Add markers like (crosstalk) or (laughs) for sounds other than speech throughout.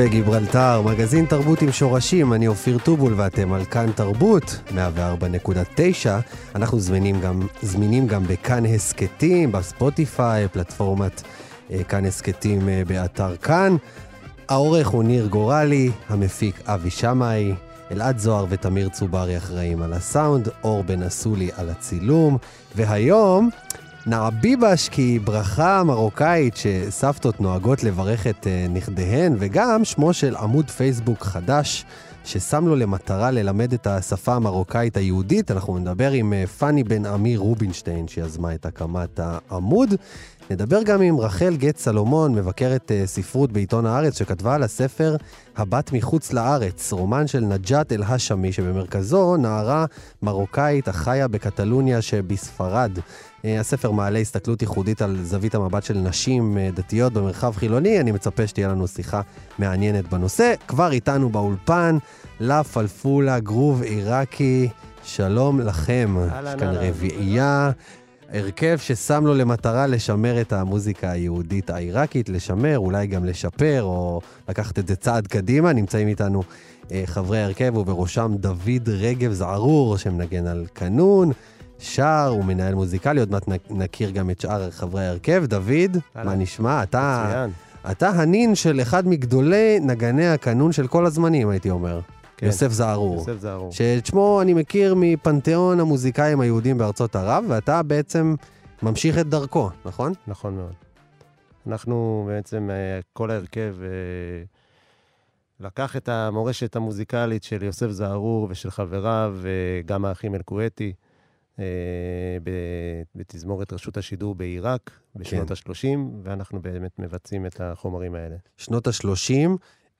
קפה גיברלטר, מגזין תרבות עם שורשים, אני אופיר טובול ואתם על כאן תרבות, 104.9. אנחנו זמינים גם, זמינים גם בכאן הסכתים, בספוטיפיי, פלטפורמת אה, כאן הסכתים אה, באתר כאן. העורך הוא ניר גורלי, המפיק אבי שמאי, אלעד זוהר ותמיר צוברי אחראים על הסאונד, אור בן אסולי על הצילום, והיום נעביבש כי ברכה מרוקאית שסבתות נוהגות לברך את אה, נכדיהן, וגם שמו של עמוד פייסבוק חדש ששם לו למטרה ללמד את השפה המרוקאית היהודית. אנחנו נדבר עם אה, פאני בן עמי רובינשטיין, שיזמה את הקמת העמוד. נדבר גם עם רחל גט סלומון, מבקרת uh, ספרות בעיתון הארץ, שכתבה על הספר הבת מחוץ לארץ, רומן של נג'את אל-האשמי, שבמרכזו נערה מרוקאית החיה בקטלוניה שבספרד. Uh, הספר מעלה הסתכלות ייחודית על זווית המבט של נשים uh, דתיות במרחב חילוני. אני מצפה שתהיה לנו שיחה מעניינת בנושא. כבר איתנו באולפן, לה פלפולה, גרוב עיראקי. שלום לכם. יש כאן. רביעייה. הרכב ששם לו למטרה לשמר את המוזיקה היהודית העיראקית, לשמר, אולי גם לשפר, או לקחת את זה צעד קדימה. נמצאים איתנו אה, חברי הרכב, ובראשם דוד רגב זערור, שמנגן על קנון, שר ומנהל מוזיקלי. עוד מעט נכיר גם את שאר חברי ההרכב. דוד, מה. נשמע? אתה, מצוין. אתה הנין של אחד מגדולי נגני הקנון של כל הזמנים, הייתי אומר. כן. יוסף זערור. יוסף זערור. שאת שמו אני מכיר מפנתיאון המוזיקאים היהודים בארצות ערב, ואתה בעצם ממשיך את דרכו, נכון? נכון מאוד. אנחנו בעצם, אה, כל ההרכב אה, לקח את המורשת המוזיקלית של יוסף זערור ושל חבריו, וגם האחים אל-כוויתי, אה, ב- בתזמורת רשות השידור בעיראק בשנות כן. ה-30, ואנחנו באמת מבצעים את החומרים האלה. שנות ה-30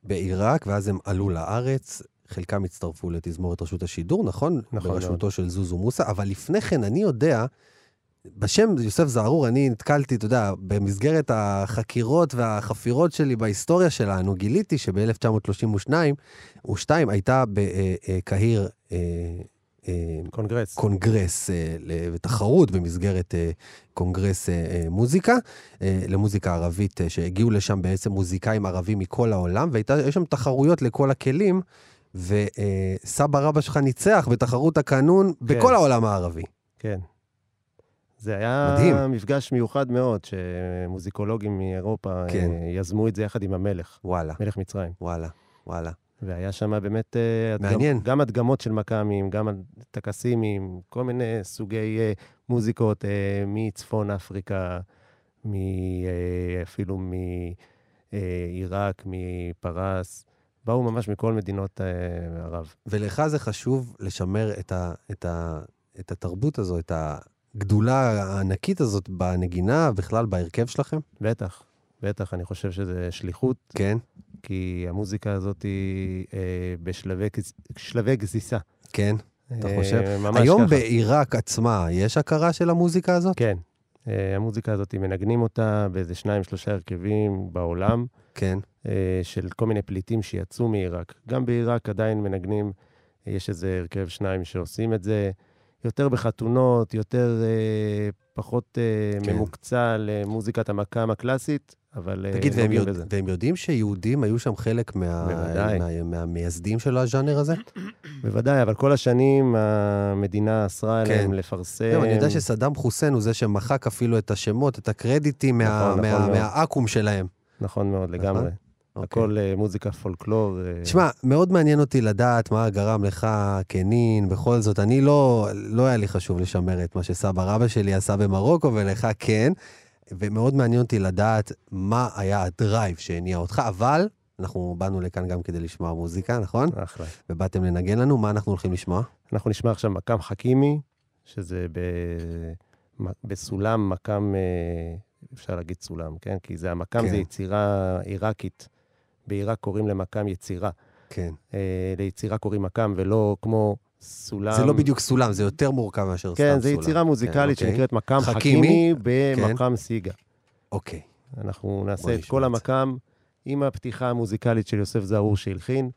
בעיראק, ואז הם עלו לארץ. חלקם הצטרפו לתזמורת רשות השידור, נכון? נכון בראשותו של זוזו מוסא, אבל לפני כן, אני יודע, בשם יוסף זערור, אני נתקלתי, אתה יודע, במסגרת החקירות והחפירות שלי בהיסטוריה שלנו, גיליתי שב-1932, ושתיים הייתה בקהיר אה, אה, קונגרס. קונגרס אה, ל- ותחרות במסגרת אה, קונגרס אה, אה, מוזיקה, אה, למוזיקה ערבית, אה, שהגיעו לשם בעצם מוזיקאים ערבים מכל העולם, והייתה שם תחרויות לכל הכלים, וסבא רבא שלך ניצח בתחרות הקנון בכל העולם הערבי. כן. זה היה מדהים. מפגש מיוחד מאוד, שמוזיקולוגים מאירופה כן. אה, יזמו את זה יחד עם המלך, וואלה, מלך מצרים. וואלה, וואלה. והיה שם באמת אה, מעניין. גם הדגמות של מכ"מים, גם טקסימים, כל מיני סוגי אה, מוזיקות מצפון אפריקה, מ, אפילו מעיראק, מפרס. באו ממש מכל מדינות אה, ערב. ולך זה חשוב לשמר את, ה, את, ה, את התרבות הזו, את הגדולה הענקית הזאת בנגינה, בכלל בהרכב שלכם? בטח, בטח, אני חושב שזה שליחות, כן, כי המוזיקה הזאת היא אה, בשלבי גז- שלבי גסיסה. כן. אתה אה, חושב? ממש היום ככה. בעיראק עצמה, יש הכרה של המוזיקה הזאת? כן. אה, המוזיקה הזאת, מנגנים אותה באיזה שניים, שלושה הרכבים בעולם, כן. אה, של כל מיני פליטים שיצאו מעיראק. גם בעיראק עדיין מנגנים, אה, יש איזה הרכב שניים שעושים את זה. יותר בחתונות, יותר, אה, פחות כן. ממוקצע למוזיקת המקאם הקלאסית, אבל תגיד, והם, נוגעים יודע, בזה. והם יודעים שיהודים היו שם חלק מה. מה, מהמייסדים של הז'אנר הזה? בוודאי, אבל כל השנים המדינה אסרה כן. עליהם לפרסם. זהו, אני יודע שסדאם חוסיין הוא זה שמחק אפילו את השמות, את הקרדיטים מה, נכון, מה, נכון. מהעכו"ם שלהם. נכון מאוד, לגמרי. אוקיי. הכל אה, מוזיקה פולקלור. תשמע, מאוד מעניין אותי לדעת מה גרם לך כנין, בכל זאת, אני לא, לא היה לי חשוב לשמר את מה שסבא רבא שלי עשה במרוקו, ולך כן, ומאוד מעניין אותי לדעת מה היה הדרייב שהניע אותך, אבל אנחנו באנו לכאן גם כדי לשמוע מוזיקה, נכון? אחלה. ובאתם לנגן לנו, מה אנחנו הולכים לשמוע? אנחנו נשמע עכשיו מקאם חכימי, שזה ב... בסולם מקאם, אה, אפשר להגיד סולם, כן? כי זה המקאם כן. זה יצירה עיראקית. בעיראק קוראים למקאם יצירה. כן. אה, ליצירה קוראים מקאם, ולא כמו סולם. זה לא בדיוק סולם, זה יותר מורכב מאשר סתם כן, סולם. זו יצירה מוזיקלית כן, אוקיי. שנקראת מקאם חכימי, כן. במקאם סיגה. אוקיי. אנחנו נעשה את כל. המקאם עם הפתיחה המוזיקלית של יוסף זערור שהלחין.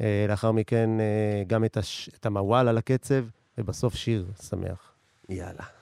אה, לאחר מכן אה, גם את, הש... את המוואל על הקצב, ובסוף שיר שמח. יאללה.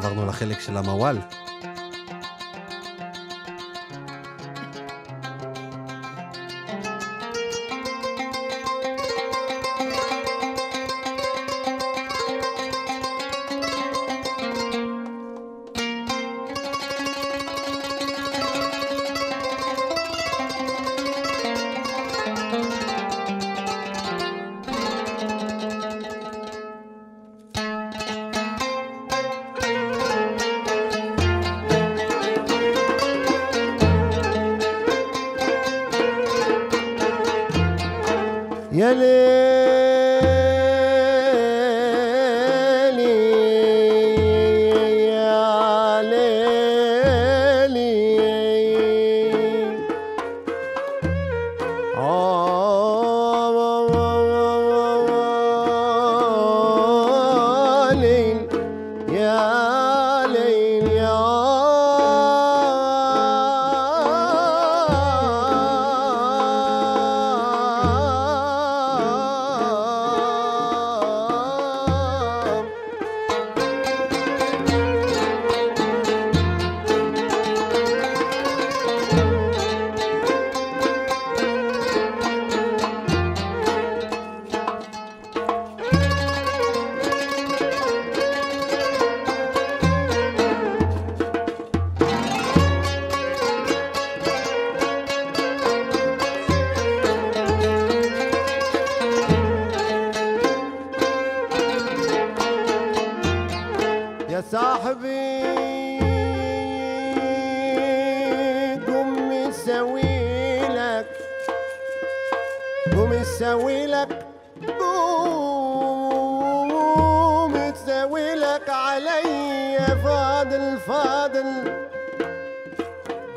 עברנו לחלק של המוואל. صاحبي قوم يسوي لك قوم يسوي لك قوم يسوي لك علي فاضل فاضل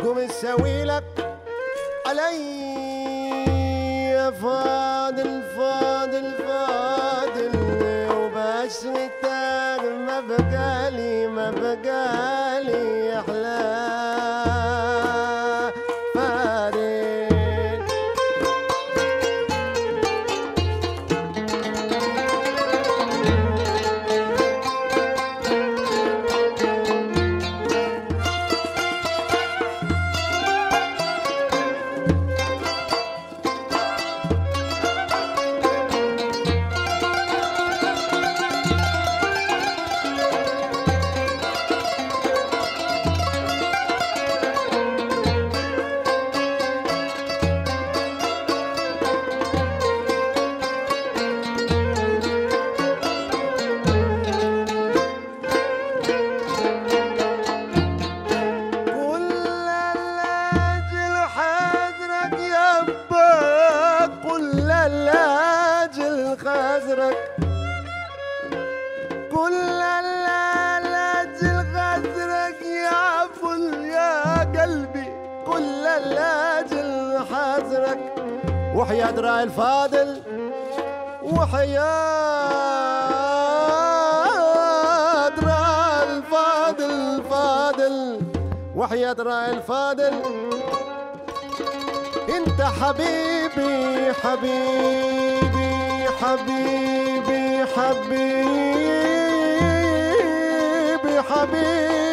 قوم يسوي لك علي فاضل فاضل فاضل وبشرتك ما ever Girl. الفاضل وحياة راعي الفاضل فاضل. وحياة راعي الفاضل. انت حبيبي حبيبي حبيبي حبيبي حبيبي.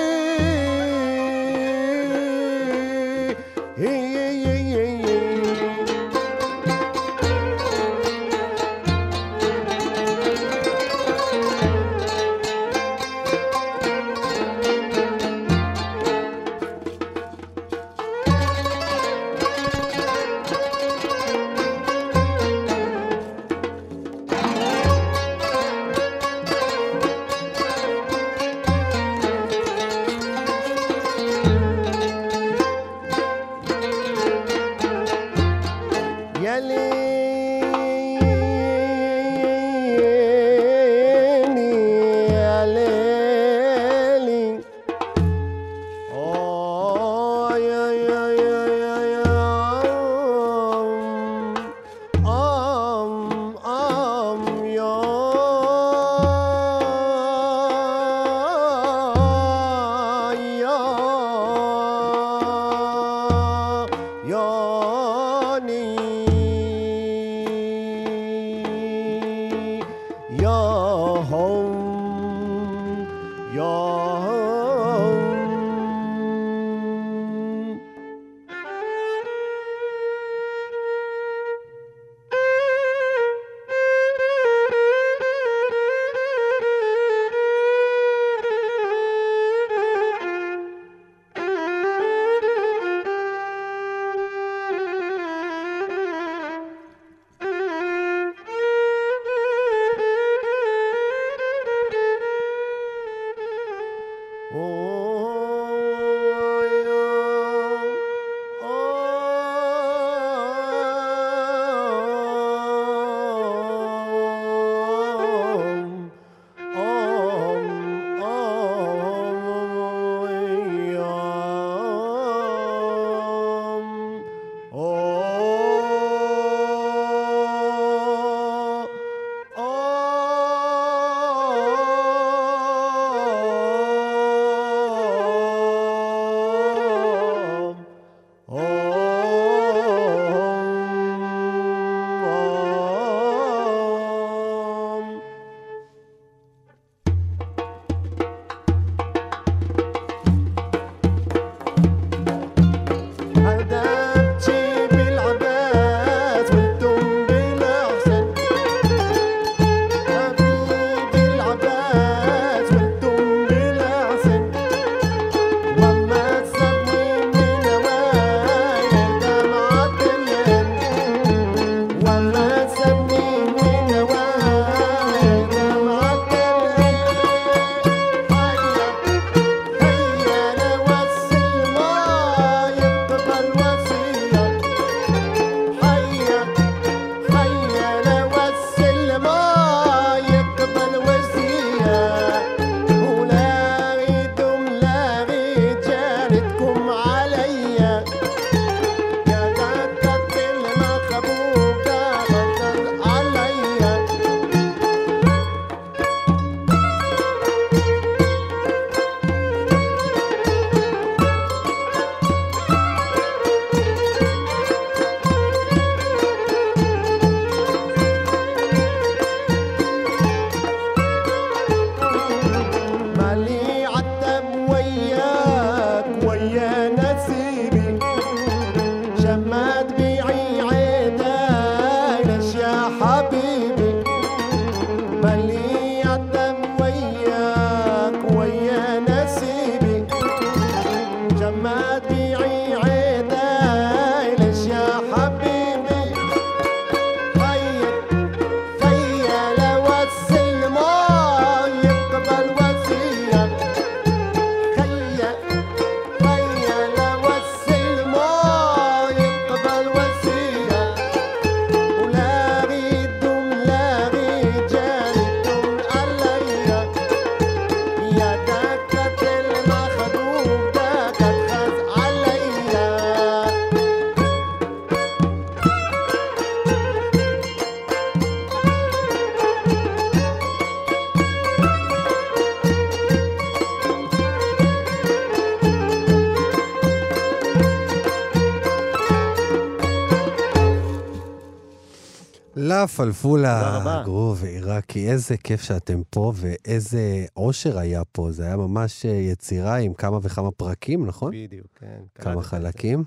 לה פלפולה, תודה רבה. גרוב עיראקי, איזה כיף שאתם פה, ואיזה אושר היה פה. זה היה ממש אה, יצירה עם כמה וכמה פרקים, נכון? בדיוק, כן. כמה. חלקים.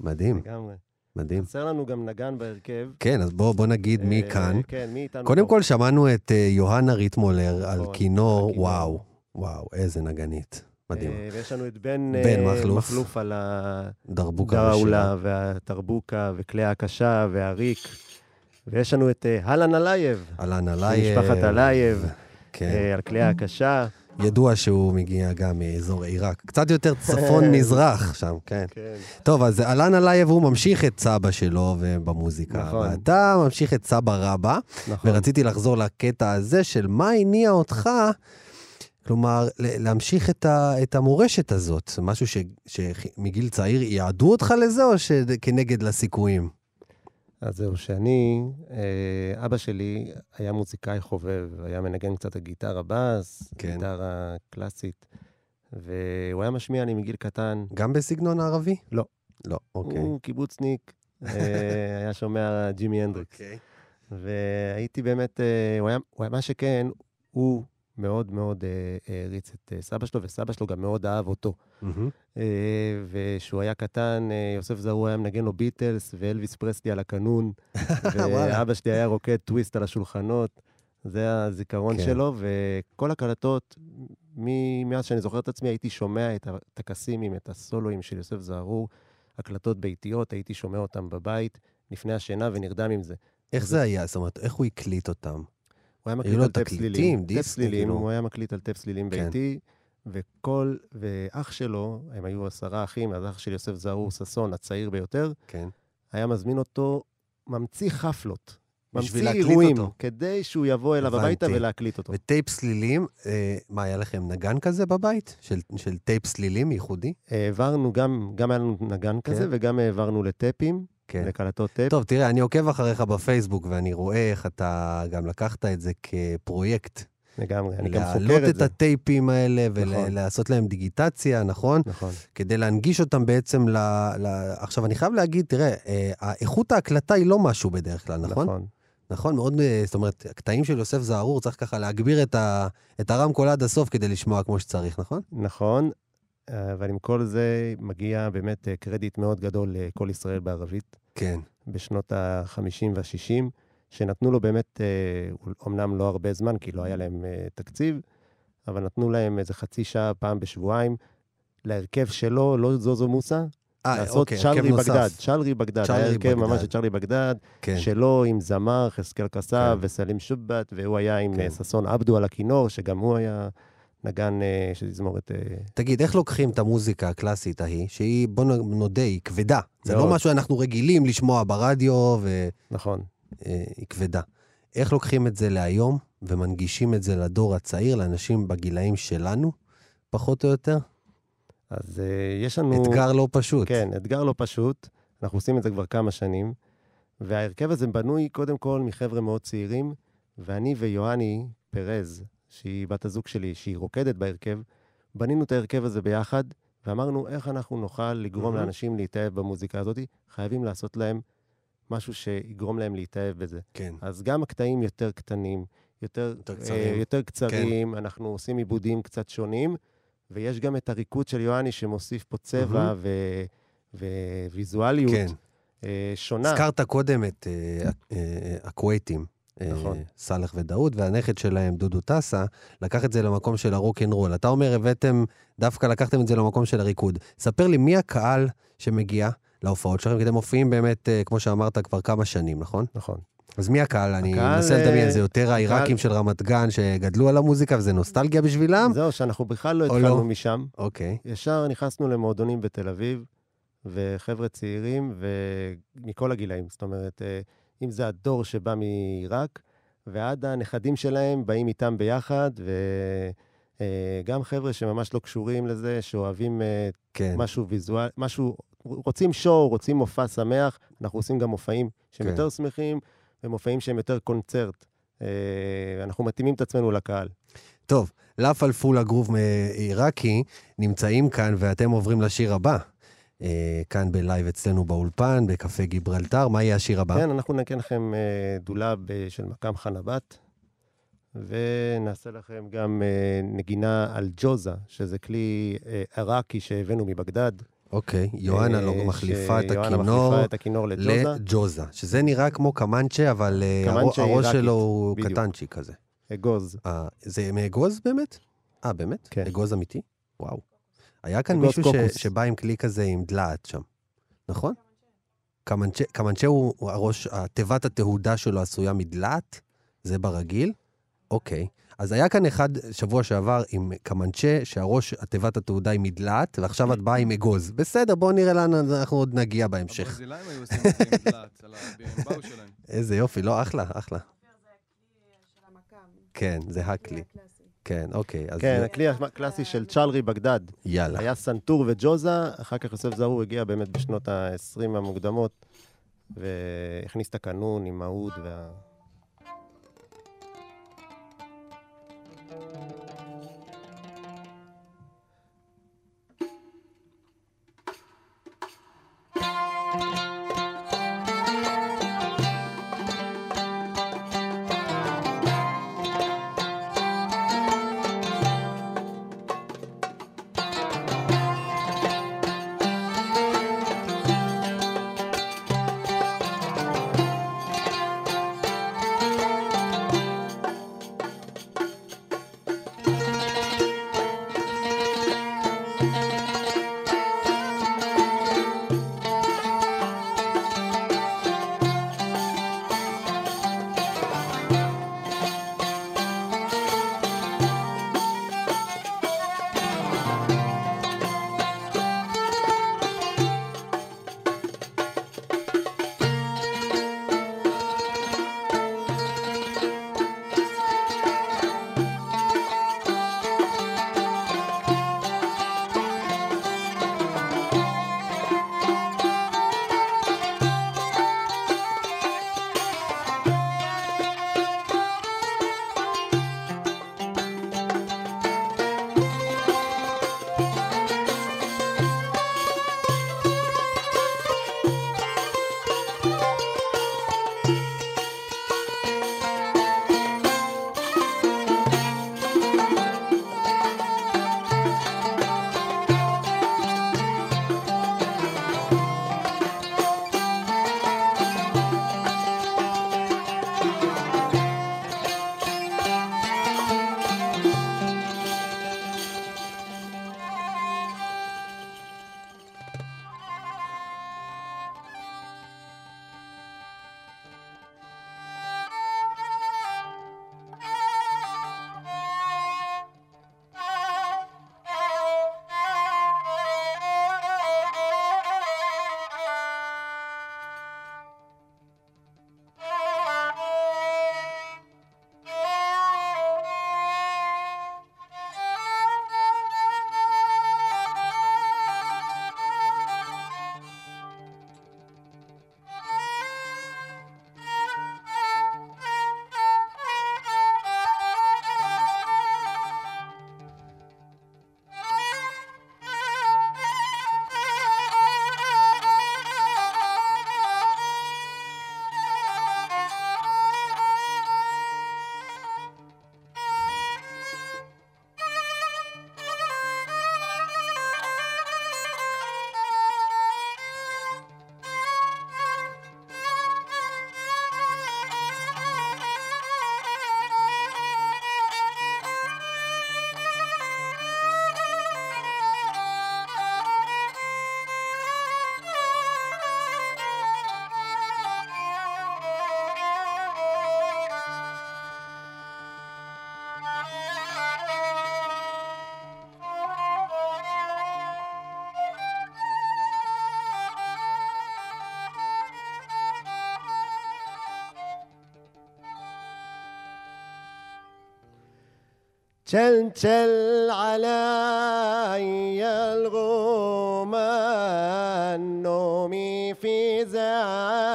מדהים, לגמרי. מדהים. חסר לנו גם נגן בהרכב. כן, אז בואו בוא נגיד מי אה, כאן. כן, מי איתנו? קודם? כל שמענו את אה, יוהנה ריטמולר על נכון, כינור, על הכינור. וואו, וואו, איזה נגנית. מדהים. ויש לנו את בן, בן מכלוף. מכלוף על דרבוקה הדאולה והתרבוקה וכלי הקשה והריק. ויש לנו את אה, אלן אלייב, אלן אלייב. משפחת אלייב, כן. אה, על כלי הקשה. ידוע שהוא מגיע גם מאזור עיראק. קצת יותר צפון-מזרח שם, כן. כן. טוב, אז אלן אלייב הוא ממשיך את סבא שלו במוזיקה. נכון. ואתה ממשיך את סבא רבא, נכון. ורציתי לחזור לקטע הזה של מה הניע אותך, כלומר, להמשיך את, ה, את המורשת הזאת. משהו ש, שמגיל צעיר יעדו אותך לזה, או שכנגד כל הסיכויים? אז זהו, שאני, אה, אבא שלי היה מוזיקאי חובב, היה מנגן קצת הגיטרה בס, כן. גיטרה קלאסית, והוא היה משמיע לי מגיל קטן. גם בסגנון הערבי? לא. לא, אוקיי. הוא קיבוצניק, אה, (laughs) היה שומע ג'ימי הנדריקס. אוקיי. והייתי באמת, אה, הוא היה, הוא היה, מה שכן, הוא מאוד מאוד אה, העריץ את אה, סבא שלו, וסבא שלו גם מאוד אהב אותו. אה, וכשהוא היה קטן, יוסף זערור היה מנגן לו ביטלס, ואלוויס פרסלי על הקנון. (laughs) ואבא שלי היה רוקד טוויסט על השולחנות. זה הזיכרון כן. שלו, וכל הקלטות, מאז שאני זוכר את עצמי, הייתי שומע את ה- את הסולואים של יוסף זערור, הקלטות ביתיות, הייתי שומע אותם בבית לפני השינה ונרדם עם זה. איך זה היה? זאת אומרת, איך הוא הקליט אותם? הוא היה מקליט על טייפ סלילים. טייפ כאילו. הוא היה מקליט על טפ סלילים כן. ביתי, וכל, ואח שלו, הם היו עשרה אחים, אז אח של יוסף זערור ששון, הצעיר ביותר, כן. היה מזמין אותו, ממציא חפלות. בשביל ממציא להקליט אירועים, אותו. כדי שהוא יבוא אליו. הביתה ולהקליט אותו. וטייפ סלילים, אה, מה, היה לכם נגן כזה בבית? של, של טייפ סלילים ייחודי? העברנו גם, גם היה לנו נגן כזה, כן. וגם העברנו לטפים, כן. לקלטות טפ. טוב, תראה, אני עוקב אחריך בפייסבוק, ואני רואה איך אתה גם לקחת את זה כפרויקט. לגמרי, אני גם להעלות חוקר את את זה. הטייפים האלה נכון. ולעשות להם דיגיטציה, נכון? נכון. כדי להנגיש אותם בעצם ל... ל... עכשיו, אני חייב להגיד, תראה, אה, איכות ההקלטה היא לא משהו בדרך כלל, נכון? נכון. נכון, מאוד, אה, זאת אומרת, הקטעים של יוסף זערור, צריך ככה להגביר את, ה... את הרמקול עד הסוף כדי לשמוע כמו שצריך, נכון? נכון, אבל עם כל זה מגיע באמת אה, קרדיט מאוד גדול לכל ישראל בערבית, כן. בשנות ה-50 וה-60, שנתנו לו באמת, אה, אומנם לא הרבה זמן, כי לא היה להם אה, תקציב, אבל נתנו להם איזה חצי שעה פעם בשבועיים, להרכב שלו, לא זוזו מוסא, אה, לעשות אוקיי, צ'לרי. בגדד, צ'לרי בגדד, היה הרכב. ממש של צ'לרי בגדד, כן. שלו עם זמר, חזקאל קסב כן. וסלים שובת, והוא היה עם כן. אה, ששון עבדו על הכינור, שגם הוא היה נגן אה, של תזמורת... אה, תגיד, איך לוקחים את המוזיקה הקלאסית ההיא, שהיא, בוא נודה, היא כבדה. זה לא. משהו שאנחנו רגילים לשמוע ברדיו, והיא נכון. כבדה. איך לוקחים את זה להיום ומנגישים את זה לדור הצעיר, לאנשים בגילאים שלנו, פחות או יותר? אז uh, יש לנו... אתגר לא פשוט. כן, אתגר לא פשוט. אנחנו עושים את זה כבר כמה שנים. וההרכב הזה בנוי קודם כל מחבר'ה מאוד צעירים, ואני ויואני פרז, שהיא בת הזוג שלי, שהיא רוקדת בהרכב, בנינו את ההרכב הזה ביחד, ואמרנו איך אנחנו נוכל לגרום מהמם. לאנשים להתאהב במוזיקה הזאת. חייבים לעשות להם משהו שיגרום להם להתאהב בזה. כן. אז גם הקטעים יותר קטנים, יותר, יותר אה, קצרים. יותר קצרים כן. אנחנו עושים עיבודים קצת שונים, ויש גם את הריקוד של יואני שמוסיף פה צבע ו- וויזואליות כן. אה, שונה. הזכרת קודם את אה, הכווייטים. אה, נכון. סאלח ודאוד, והנכד שלהם, דודו טסה, לקח את זה למקום של הרוקנרול. אתה אומר, הבאתם, דווקא לקחתם את זה למקום של הריקוד. ספר לי, מי הקהל שמגיע להופעות שלכם? כי אתם מופיעים באמת, אה, כמו שאמרת, כבר כמה שנים, נכון? נכון. אז מי הקהל? אני הקהל, מנסה לדמיין, אה, זה יותר העיראקים של רמת גן שגדלו על המוזיקה וזה נוסטלגיה בשבילם? זהו, שאנחנו בכלל לא או התחלנו לא? משם. אוקיי. ישר נכנסנו למועדונים בתל אביב, וחבר'ה צעירים, ומכל הגילאים. זאת אומרת, אה, אם זה הדור שבא מעיראק, ועד הנכדים שלהם באים איתם ביחד, וגם חבר'ה שממש לא קשורים לזה, שאוהבים אה, כן. משהו ויזואל, משהו, רוצים שואו, רוצים מופע שמח, אנחנו עושים גם מופעים שהם כן. יותר שמחים, ומופעים שהם יותר קונצרט. אה, אנחנו מתאימים את עצמנו לקהל. טוב, לה פלפול הגרוב מעיראקי נמצאים כאן ואתם עוברים לשיר הבא. אה, כאן בלייב אצלנו באולפן, בקפה גיברלטר. מה יהיה השיר הבא? כן, אנחנו נקן לכם אה, דולב אה, של מקאם חנבת, ונעשה לכם גם נגינה על ג'וזה, שזה כלי עיראקי שהבאנו מבגדד. אוקיי, יוהנה אה, לא מחליפה את הכינור מחליפה את הכינור לג'וזה. לג'וזה, שזה נראה כמו קמנצ'ה, אבל הראש שלו הוא. קטנצ'י כזה. אגוז. זה מאגוז באמת? אה, באמת? כן. אגוז אמיתי? וואו. היה כאן מישהו ש. שבא עם כלי כזה עם דלעת שם, נכון? קמנצ'ה, קמנצ'ה הוא הוא הראש, תיבת התהודה שלו עשויה מדלעת, זה ברגיל? אוקיי. אז היה כאן אחד שבוע שעבר עם קמנצ'ה, שהראש, התיבת התהודה היא מדלעת, ועכשיו את באה עם אגוז. בסדר, בואו נראה לאן אנחנו עוד נגיע בהמשך. הברזילאים היו עושים את זה עם דלעת, על הבימבאו שלהם. (laughs) איזה יופי, לא, אחלה, אחלה. כן, זה הכלי. כן, אוקיי, אז כן, הכלי הקלאסי של צ'אלרי בגדד. יאללה. היה סנטור וג'וזה, אחר כך יוסף זרור הגיע באמת בשנות ה-20 המוקדמות, והכניס את הקנון עם האוד וה... چلچل علي الغمان نومي في زعلي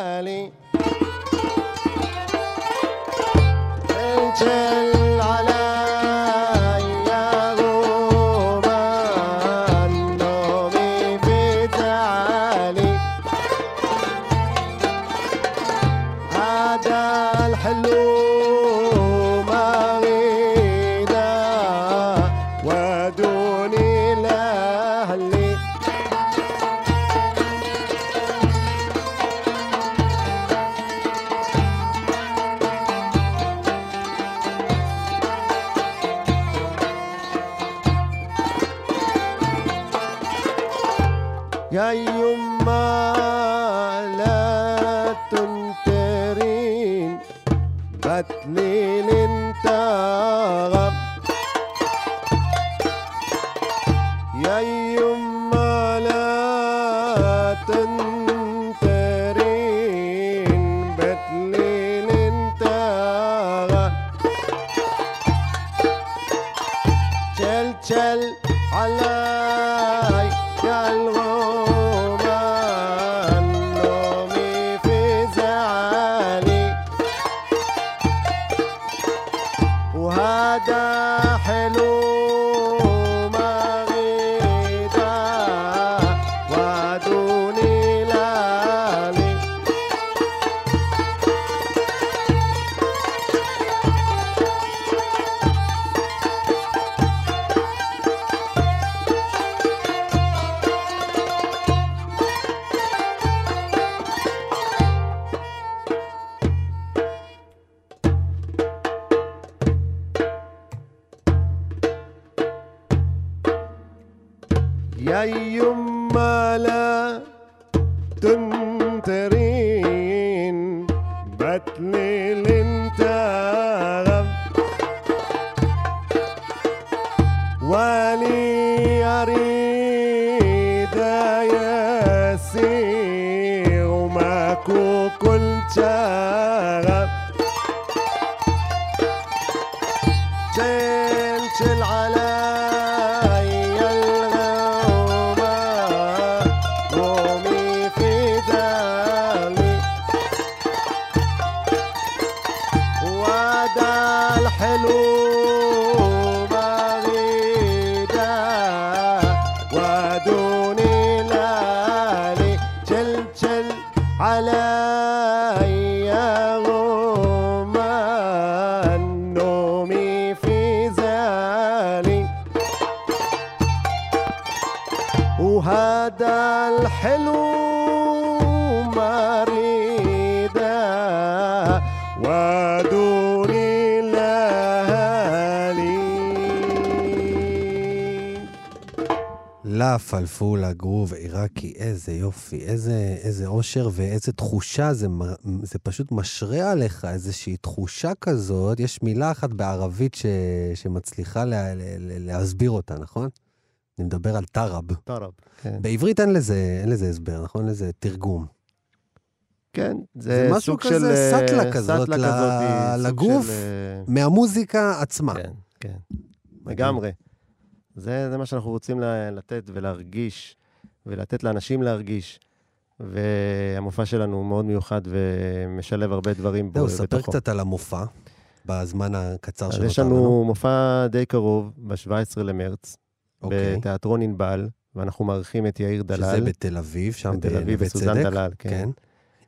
לה פלפולה גרוב עיראקי, איזה יופי, איזה, איזה אושר ואיזה תחושה, זה, זה פשוט משרה עליך איזושהי תחושה כזאת. יש מילה אחת בערבית ש, שמצליחה לה, לה, לה, להסביר אותה, נכון? אני מדבר על טראב. טרב. כן. בעברית אין לזה, אין לזה הסבר, נכון? אין לזה תרגום. כן, זה, זה משהו סוג כזה, של... אה, סאטלה כזאת סאטלה ל- כזאת, סוג לגוף. של, אה, מהמוזיקה עצמה. כן, כן, לגמרי. זה, זה מה שאנחנו רוצים לתת ולהרגיש, ולתת לאנשים להרגיש. והמופע שלנו הוא מאוד מיוחד ומשלב הרבה דברים בו- זהו, ספר בתוכו. קצת על המופע, בזמן הקצר אז שנותר יש לנו מופע די קרוב, ב-17 למרץ, אוקיי. בתיאטרון ענבל, ואנחנו מארחים את יאיר דלל. שזה בתל אביב, שם בתל אביב, בנווה בסוזן צדק. דלל, כן. כן.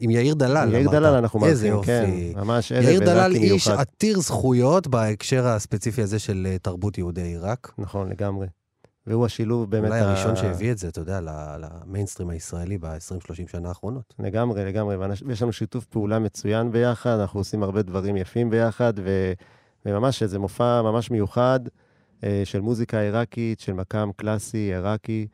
עם יאיר דלל, יאיר אמרת. דלל אנחנו איזה מארחים, כן. יופי. ממש ערב יאיר דלל איש מיוחד. עתיר זכויות בהקשר הספציפי הזה של אה, תרבות יהודי עיראק. נכון, לגמרי. והוא השילוב באמת... אולי ה- הראשון שהביא את זה, אתה יודע, למיינסטרים הישראלי ב-20-30 שנה האחרונות. לגמרי, לגמרי. ויש לנו שיתוף פעולה מצוין ביחד, אנחנו עושים הרבה דברים יפים ביחד, ו... וממש איזה מופע ממש מיוחד אה, של מוזיקה עיראקית, של מקאם קלאסי עיראקי,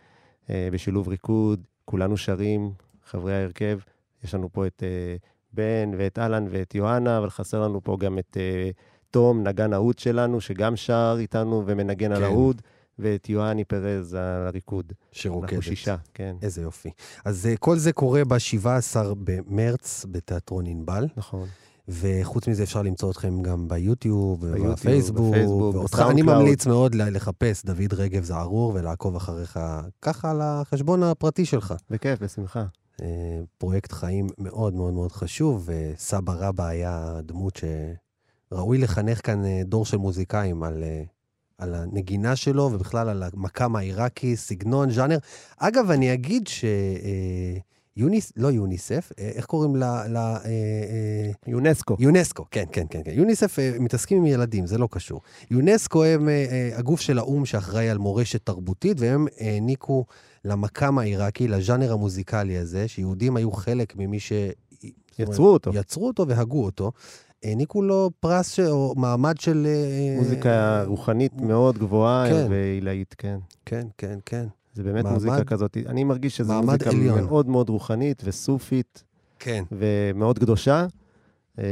אה, בשילוב ריקוד, כולנו שרים, חברי ההרכב. יש לנו פה את אה, בן ואת אהלן ואת יוהנה, אבל חסר לנו פה גם את אה, תום, נגן האוד שלנו, שגם שר איתנו ומנגן על כן. האוד, ואת יוהני פרז על הריקוד. שרוקדת. אנחנו שישה, כן. איזה יופי. אז אה, כל זה קורה ב-17 במרץ בתיאטרון ענבל, נכון. וחוץ מזה אפשר למצוא אתכם גם ביוטיוב, ביוטיוב, בפייסבוק, בפייסבוק, ואותך אני. ממליץ מאוד לחפש דוד רגב זערור ולעקוב אחריך ככה על החשבון הפרטי שלך. בכיף, בשמחה. אה, פרויקט חיים מאוד מאוד מאוד חשוב, וסבא רבא היה דמות שראוי לחנך כאן אה, דור של מוזיקאים על, אה, על הנגינה שלו, ובכלל על המקאם העיראקי, סגנון, ז'אנר. אגב, אני אגיד יוניס, לא יוניסף, אה, איך קוראים ל... ל אה, אה, יונסקו. יונסקו, כן, כן, כן. כן. יוניסף אה, מתעסקים עם ילדים, זה לא קשור. יונסקו הם אה, אה, הגוף של האו"ם שאחראי על מורשת תרבותית, והם העניקו למקאם העיראקי, לז'אנר המוזיקלי הזה, שיהודים היו חלק ממי ש... זאת אומרת, יצרו אותו. יצרו אותו והגו אותו. העניקו לו פרס ש... או מעמד של... אה, מוזיקה רוחנית מאוד גבוהה כן. ועילאית, כן. כן, כן, כן. זה באמת מעמד- מוזיקה כזאת. אני מרגיש שזו מוזיקה עליון. מאוד מאוד רוחנית וסופית כן. ומאוד קדושה. אה,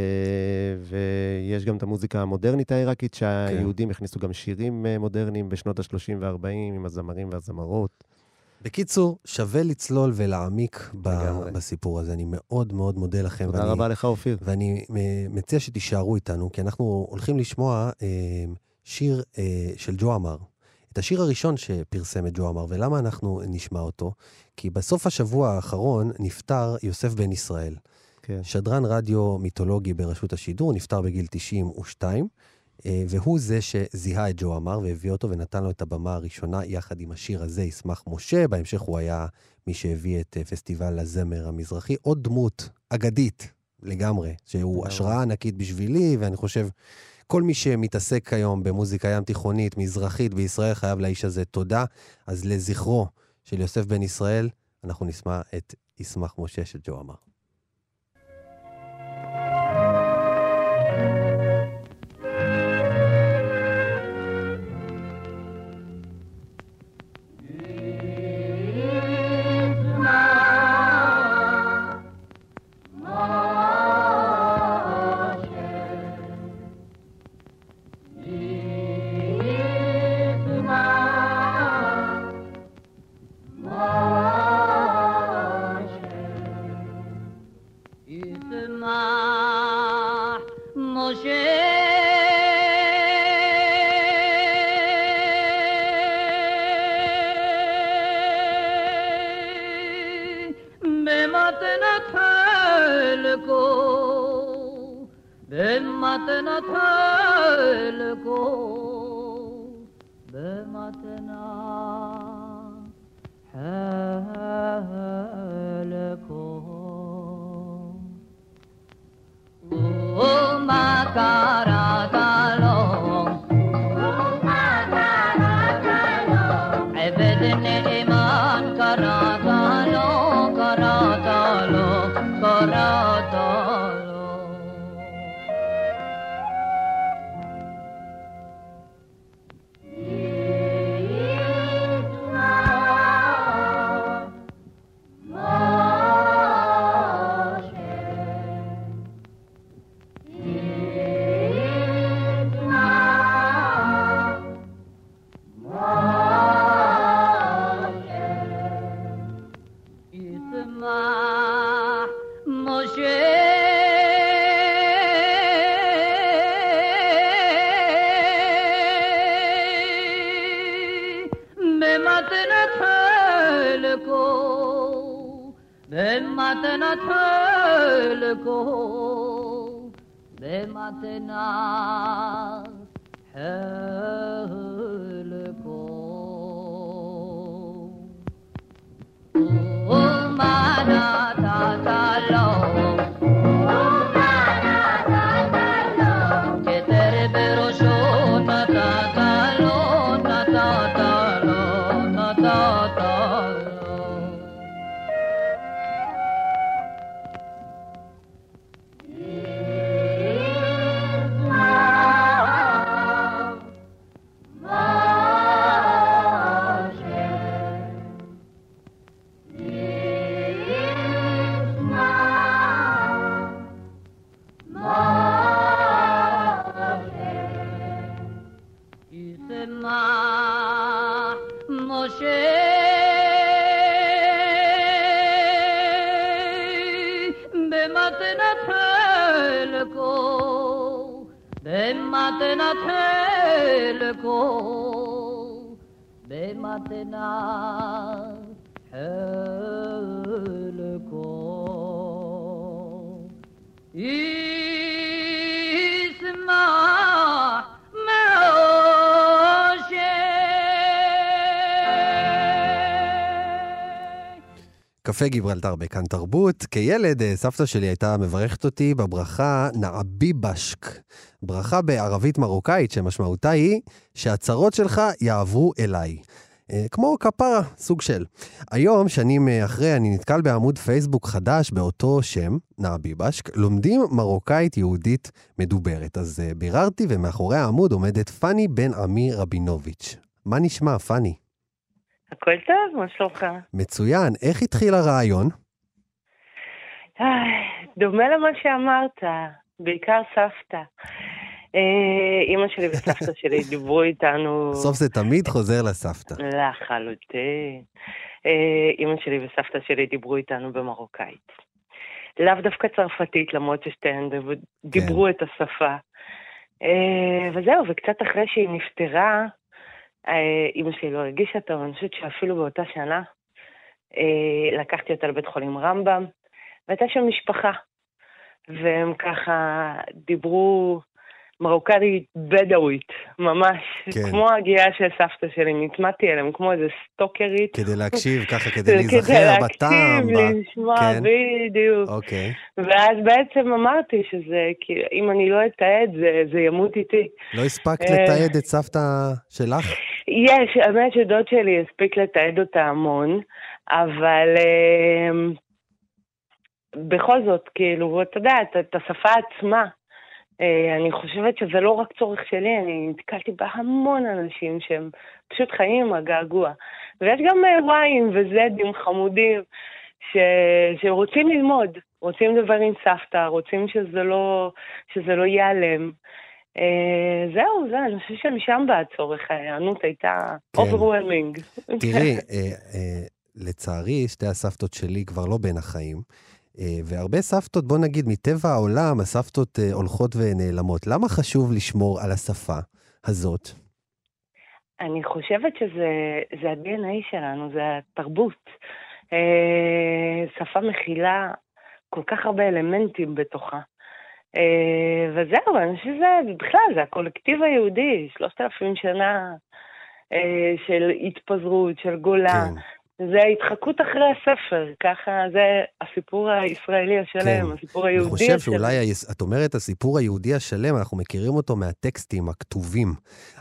ויש גם את המוזיקה המודרנית העיראקית, שהיהודים הכניסו גם שירים אה, מודרניים בשנות ה-30 וה-40 עם הזמרים והזמרות. בקיצור, שווה לצלול ולהעמיק ב... בסיפור הזה. אני מאוד מאוד מודה לכם. תודה ואני- רבה לך, אופיר. ואני מציע שתישארו איתנו, כי אנחנו הולכים לשמוע אה, שיר אה, של ג'ו אמר. את השיר הראשון שפרסם את ג'ו אמר, ולמה אנחנו נשמע אותו? כי בסוף השבוע האחרון נפטר יוסף בן ישראל. כן. שדרן רדיו מיתולוגי ברשות השידור, נפטר בגיל 92, אה, והוא זה שזיהה את ג'ו אמר והביא אותו ונתן לו את הבמה הראשונה יחד עם השיר הזה, ישמח משה. בהמשך הוא היה מי שהביא את אה, פסטיבל הזמר המזרחי. עוד דמות אגדית לגמרי, שהוא. השראה ענקית בשבילי, ואני חושב, כל מי שמתעסק היום במוזיקה ים תיכונית, מזרחית בישראל, חייב לאיש הזה תודה. אז לזכרו של יוסף בן ישראל, אנחנו נשמע את ישמח משה של ג'ו אמר. Mais maintenant tu le go Mais maintenant tu le go Mais maintenant le go Oh, oh, קפה גיברלטר בכאן תרבות. כילד, אה, סבתא שלי הייתה מברכת אותי בברכה נעביבשק. ברכה בערבית מרוקאית, שמשמעותה היא שהצרות שלך יעברו אליי. אה, כמו כפרה, סוג של. היום, שנים אה, אחרי, אני נתקל בעמוד פייסבוק חדש באותו שם, נעביבשק, לומדים מרוקאית יהודית מדוברת. אז אה, ביררתי, ומאחורי העמוד עומדת פאני בן עמי רבינוביץ'. מה נשמע, פאני? הכל טוב, מה שלומך? מצוין. איך התחיל הרעיון? דומה למה שאמרת, בעיקר סבתא. אה, אימא שלי וסבתא (laughs) שלי דיברו איתנו... בסוף זה תמיד חוזר לסבתא. לחלוטין. אה, אימא שלי וסבתא שלי דיברו איתנו במרוקאית. לאו דווקא צרפתית, למרות ששתיהן דיב- דיברו את השפה. אה, וזהו, וקצת אחרי שהיא נפטרה, אה, אימא שלי לא הרגישה טוב, אני חושבת שאפילו באותה שנה אה, לקחתי אותה לבית חולים רמב"ם, והייתה שם משפחה. והם ככה דיברו מרוקאית בדואית, ממש, כן. כמו הגיעה של סבתא שלי, נטמעתי אליהם כמו איזה סטוקרית. כדי להקשיב, (laughs) ככה, כדי להיזכר בטעם. כדי להקשיב, לשמוע, כן. בדיוק. אוקיי. ואז בעצם אמרתי שזה, כי אם אני לא אתעד, זה, זה ימות איתי. לא הספקת אה. לתעד את סבתא שלך? יש, האמת שדוד שלי הספיק לתעד אותה המון, אבל אה, בכל זאת, כאילו, אתה יודע, את, השפה עצמה, אני חושבת שזה לא רק צורך שלי, אני נתקלתי בהמון אנשים שהם פשוט חיים עם הגעגוע. ויש גם אה, וואיים וזדים חמודים ש, שרוצים ללמוד, רוצים לדבר עם סבתא, רוצים שזה לא, שזה לא ייעלם. אה, זהו, זה, אני חושבת שמשם בא הצורך, ההיענות הייתה כן. overwhelming. תראי, (laughs) אה, אה, לצערי, שתי הסבתות שלי כבר לא בין החיים. אה, והרבה סבתות, בוא נגיד, מטבע העולם, הסבתות אה, הולכות ונעלמות. למה חשוב לשמור על השפה הזאת? אני חושבת שזה זה ה-DNA שלנו, זה התרבות. אה, שפה מכילה כל כך הרבה אלמנטים בתוכה. וזהו, אני חושבת שזה, בכלל, זה הקולקטיב היהודי, שלושת אלפים שנה של התפזרות, של גולה. כן. זה ההתחקות אחרי הספר, ככה זה הסיפור הישראלי השלם, הסיפור אני היהודי חושב השלם. שאולי, את אומרת, הסיפור היהודי השלם, אנחנו מכירים אותו מהטקסטים הכתובים.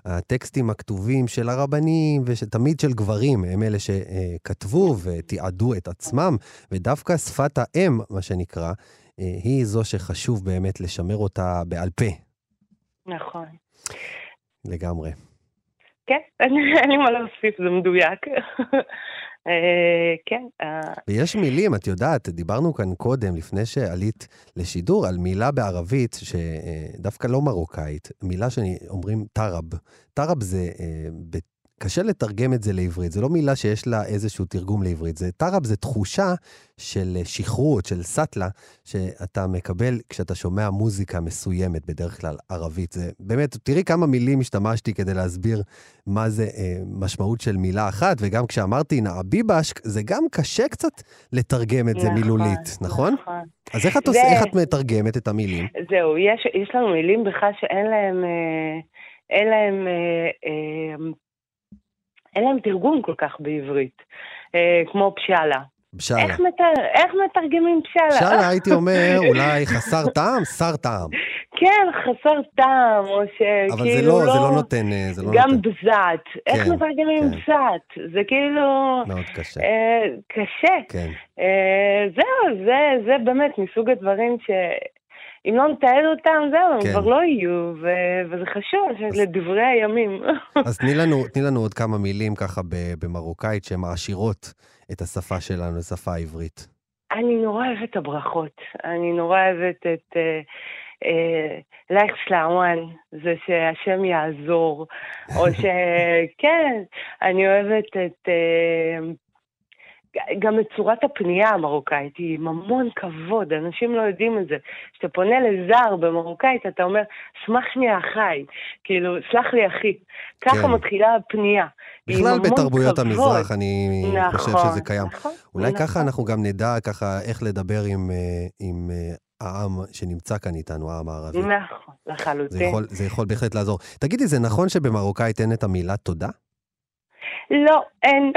הטקסטים הכתובים של הרבנים, ותמיד של גברים, הם אלה שכתבו ותיעדו את עצמם, ודווקא שפת האם, מה שנקרא, אה, היא זו שחשוב באמת לשמר אותה בעל פה, נכון. לגמרי. כן, (laughs) אין לי מה להוסיף, זה מדויק. אה, כן, אה, ויש מילים, את יודעת, דיברנו כאן קודם, לפני שעלית לשידור, על מילה בערבית שדווקא לא מרוקאית, מילה שאומרים טראב. טראב זה, אה, קשה לתרגם את זה לעברית, זה לא מילה שיש לה איזשהו תרגום לעברית, זה טראב זה תחושה של שכרות, של סאטלה, שאתה מקבל כשאתה שומע מוזיקה מסוימת, בדרך כלל ערבית. זה באמת, תראי כמה מילים השתמשתי כדי להסביר מה זה אה, משמעות של מילה אחת, וגם כשאמרתי נעביבשק, זה גם קשה קצת לתרגם את זה נכון, מילולית, נכון? נכון. אז איך את, עוש... זה- איך את מתרגמת את המילים? זהו, יש, יש לנו מילים בכלל שאין להם, אה, אין להם, אה, אה, אין להם תרגום כל כך בעברית, אה, כמו פשאלה. בשאלה. איך, מתר, איך מתרגמים פשאלה? בשאלה (laughs) הייתי אומר, אולי חסר טעם, שר טעם. כן, חסר טעם, או שכאילו אבל זה לא, זה לא נותן, אה, זה לא גם נותן. בזת. איך כן, מתרגמים כן. בזת? זה כאילו... מאוד קשה. אה, קשה. כן. אה, זהו, זה, זה באמת מסוג הדברים ש... אם לא נתעד אותם, זהו, הם כן. כבר לא יהיו, ו- וזה חשוב, חושבת, לדברי הימים. (laughs) אז תני לנו, תני לנו עוד כמה מילים ככה במרוקאית שהן מעשירות את השפה שלנו, השפה העברית. אני נורא אוהבת את הברכות. אני נורא אוהבת את אה, אה, לייך סלאוואן, זה שהשם יעזור. או ש... (laughs) כן, אני אוהבת את... גם את צורת הפנייה המרוקאית, היא עם המון כבוד, אנשים לא יודעים את זה. כשאתה פונה לזר במרוקאית, אתה אומר, סמך שנייה אחי, כאילו, סלח לי אחי. ככה כן. מתחילה הפנייה. בכלל בתרבויות כבוד. המזרח, אני חושב נכון, שזה קיים. נכון, אולי נכון. ככה אנחנו גם נדע ככה איך לדבר עם, אה, עם אה, העם שנמצא כאן איתנו, העם הערבי. נכון, זה לחלוטין. יכול, זה יכול בהחלט לעזור. תגידי, זה נכון שבמרוקאית אין את המילה תודה? לא, אין.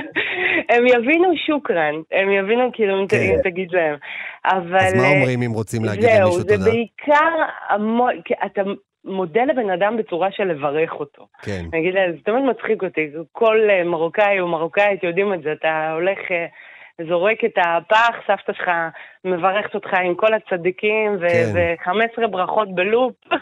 (laughs) הם יבינו שוקרן, הם יבינו כאילו אם כן. תגיד להם. אבל... אז מה אה, אומרים אם רוצים להגיד זהו, למישהו זה תודה? בעיקר המון, אתה מודה לבן אדם בצורה של לברך אותו. כן. נגיד, זה תמיד מצחיק אותי, כל אה, מרוקאי או מרוקאית יודעים את זה, אתה הולך, אה, זורק את הפח, סבתא שלך מברכת אותך עם כל הצדיקים, כן. ו-15 ברכות בלופ. (laughs)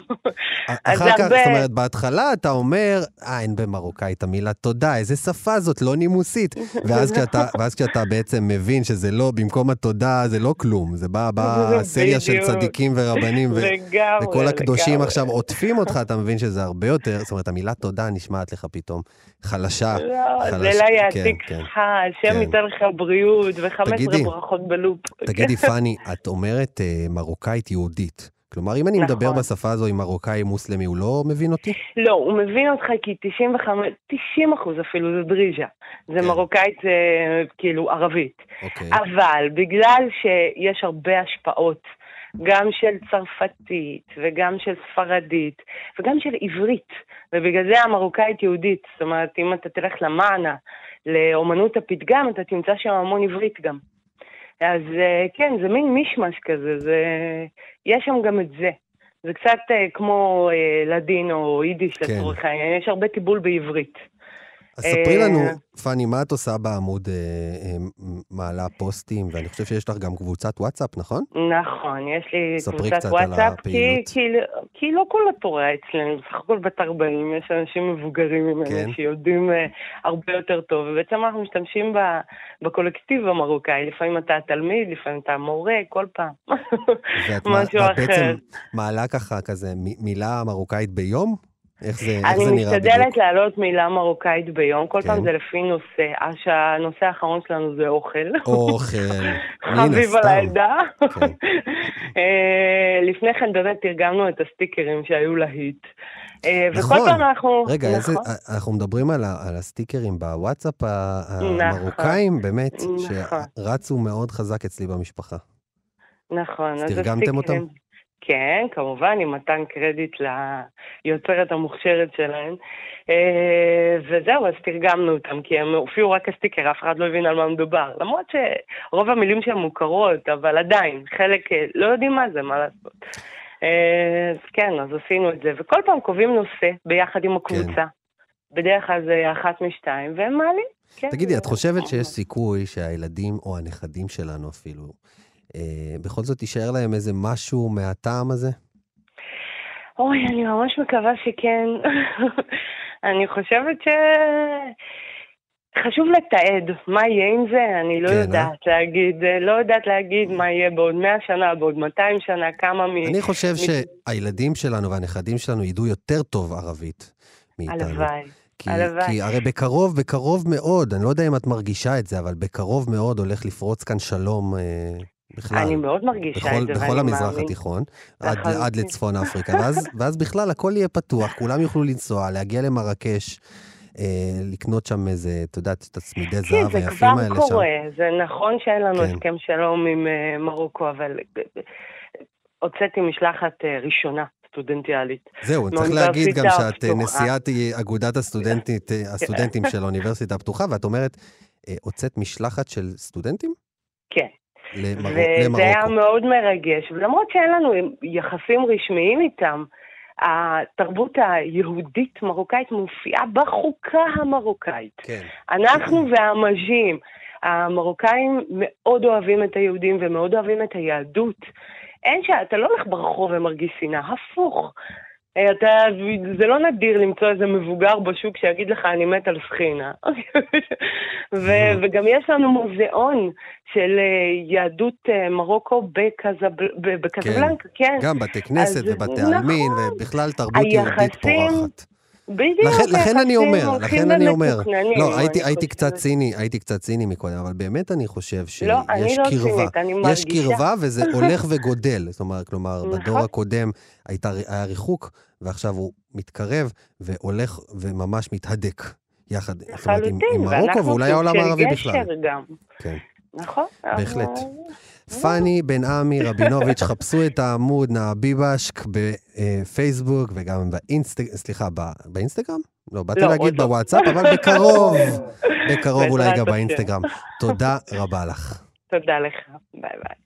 אחר כך, הרבה- זאת אומרת, בהתחלה אתה אומר, אה, אין במרוקאית המילה תודה, איזה שפה זאת, לא נימוסית. (laughs) ואז כשאתה, ואז כשאתה בעצם מבין שזה לא, במקום התודה זה לא כלום, זה בא בסריה (laughs) של בדיוק. צדיקים ורבנים, ו- לגמרי, וכל הקדושים לגמרי. עכשיו עוטפים אותך, אתה מבין שזה הרבה יותר, זאת אומרת, המילה תודה נשמעת לך פתאום חלשה. לא, חלש- זה לא כן, יעתיק כן. לך, השם כן. ייתן לך בריאות ו-15 תגידי, ברכות בלופ. תגידי, פאני, את אומרת אה, מרוקאית יהודית. כלומר, אם אני מדבר נכון. בשפה הזו עם מרוקאי מוסלמי, הוא לא מבין אותי? לא, הוא מבין אותך כי 95, 90 אחוז אפילו זה דריג'ה. זה כן. מרוקאית אה, כאילו ערבית. אוקיי. אבל בגלל שיש הרבה השפעות, גם של צרפתית וגם של ספרדית וגם של עברית, ובגלל זה המרוקאית יהודית. זאת אומרת, אם אתה תלך למאנה, לאומנות הפתגם, אתה תמצא שם המון עברית גם. אז אה, כן, זה מין מישמש כזה, זה... יש שם גם את זה. זה קצת אה, כמו אה, לדין או יידיש כן. לצורך העניין, יש הרבה טיפול בעברית. אז ספרי אה, לנו, פאני, מה את עושה בעמוד אה, אה, מעלה פוסטים, ואני חושב שיש לך גם קבוצת וואטסאפ, נכון? נכון, יש לי קבוצת וואטסאפ, כי, הפעילות. כי, לא כל התורה אצלנו, בסך הכל בת 40, יש אנשים מבוגרים ממני כן. שיודעים הרבה יותר טוב, ובעצם אנחנו משתמשים בקולקטיב המרוקאי, לפעמים אתה התלמיד, לפעמים אתה המורה, כל פעם. (laughs) משהו ואת בעצם אחר. מעלה ככה כזה מילה מרוקאית ביום? איך זה, איך אני זה נראה בדיוק? משתדלת להעלות מילה מרוקאית ביום, כל כן. פעם זה לפי נושא, אז שהנושא האחרון שלנו זה אוכל. אוכל. (laughs) חביב על. העדה. כן. (laughs) אה, לפני כן באמת תרגמנו את הסטיקרים שהיו להיט. אה, נכון. וכל פעם אנחנו... רגע, איזה, נכון. אנחנו מדברים על, ה, על הסטיקרים בוואטסאפ נכון. המרוקאים, באמת, נכון. שרצו מאוד חזק אצלי במשפחה. נכון. אז אז תרגמתם הסטיקרים- אותם? כן, כמובן, עם מתן קרדיט ליוצרת המוכשרת שלהם. אה, וזהו, אז תרגמנו אותם, כי הם הופיעו רק הסטיקר, אף אחד לא הבין על מה מדובר. למרות שרוב המילים שם מוכרות, אבל עדיין, חלק אה, לא יודעים מה זה, מה לעשות. אה, אז כן, אז עשינו את זה, וכל פעם קובעים נושא ביחד עם הקבוצה. בדרך כלל זה אחת משתיים, והם מעלים. כן, תגידי, את חושבת שיש סיכוי שהילדים או הנכדים שלנו אפילו, בכל זאת יישאר להם איזה משהו מהטעם הזה? אוי, אני ממש מקווה שכן. (laughs) אני חושבת ש... חשוב לתעד מה יהיה עם זה, אני לא כן, אה? יודעת להגיד, אה, לא יודעת להגיד מה יהיה בעוד 100 שנה, בעוד 200 שנה, כמה מ... אני חושב שהילדים שלנו והנכדים שלנו ידעו יותר טוב ערבית מאיתנו. הלוואי. כי, הלוואי. כי הרי בקרוב, בקרוב מאוד, אני לא יודע אם את מרגישה את זה, אבל בקרוב מאוד הולך לפרוץ כאן שלום אה, בכלל. אני מאוד מרגישה בכל, את זה, בכל ואני המזרח מאמין. התיכון, עד. עד לצפון אפריקה, ואז, (laughs) ואז בכלל הכל יהיה פתוח, כולם יוכלו לנסוע, להגיע למרקש, אה, לקנות שם איזה, את יודעת, את הצמידי כן, זהב זה היפים כבר האלה קורה, שם. זה נכון שאין לנו כן. הסכם שלום עם אה, מרוקו, אבל אה, הוצאתי משלחת אה, ראשונה, סטודנטיאלית. זהו, צריך להגיד גם שאת אה, הפתוחה. נשיאת אה, אגודת הסטודנטית, (laughs) הסטודנטים של האוניברסיטה הפתוחה, ואת אומרת, הוצאת משלחת של סטודנטים? כן. למר... וזה היה למרוקו. מאוד מרגש, ולמרות שאין לנו יחסים רשמיים איתם, התרבות היהודית-מרוקאית מופיעה בחוקה המרוקאית. כן. אנחנו והמז'ים, המרוקאים מאוד אוהבים את היהודים ומאוד אוהבים את היהדות. אין ש... אתה לא הולך ברחוב ומרגיש שנאה, הפוך. אה, אתה, זה לא נדיר למצוא איזה מבוגר בשוק שיגיד לך, אני מת על סחינה. (laughs) ו, (laughs) וגם יש לנו מוזיאון של אה, יהדות אה, מרוקו בקזבל, בקזבלנקה, כן. גם בתי כנסת אז- ובתי נכון. עלמין, ובכלל תרבות יהודית פורחת. בדיוק, לכן, לכן אני אומר, לכן אני אומר. לא, הייתי, אני הייתי. קצת ציני, הייתי קצת ציני מקודם, אבל באמת אני חושב שיש לא, אני לא קרבה. צינית, אני יש. קרבה וזה (laughs) הולך וגודל. זאת אומרת, כלומר, נכון. בדור הקודם הייתה, היה ריחוק, ועכשיו הוא מתקרב והולך וממש מתהדק יחד, זאת אומרת, עם, עם מרוקו ואנחנו ואולי סוג העולם של הערבי גשר בכלל. גם. כן. נכון. בהחלט. אבל- פאני בן עמי רבינוביץ', (laughs) חפשו את העמוד נעה ביבשק בפייסבוק וגם באינסטגרם, סליחה, באינסטגרם? לא, באתי לא, להגיד לא. בוואטסאפ, אבל בקרוב, (laughs) בקרוב אולי גם. באינסטגרם. תודה רבה לך. תודה לך, ביי ביי.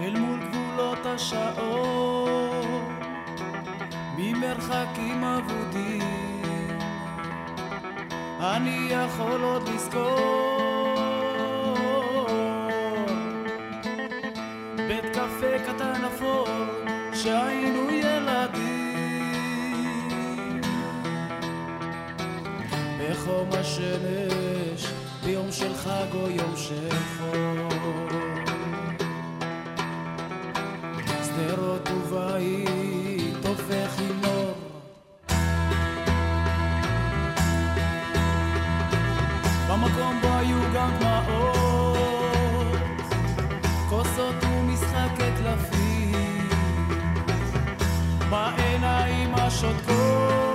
אל מול גבולות השעון, ממרחקים אבודים, אני יכול עוד לזכור. בית קפה קטן אפור, שהיינו ילדים. בחום השמש, ביום של חג או יום של חור. שדרות ובית הופך másodkor.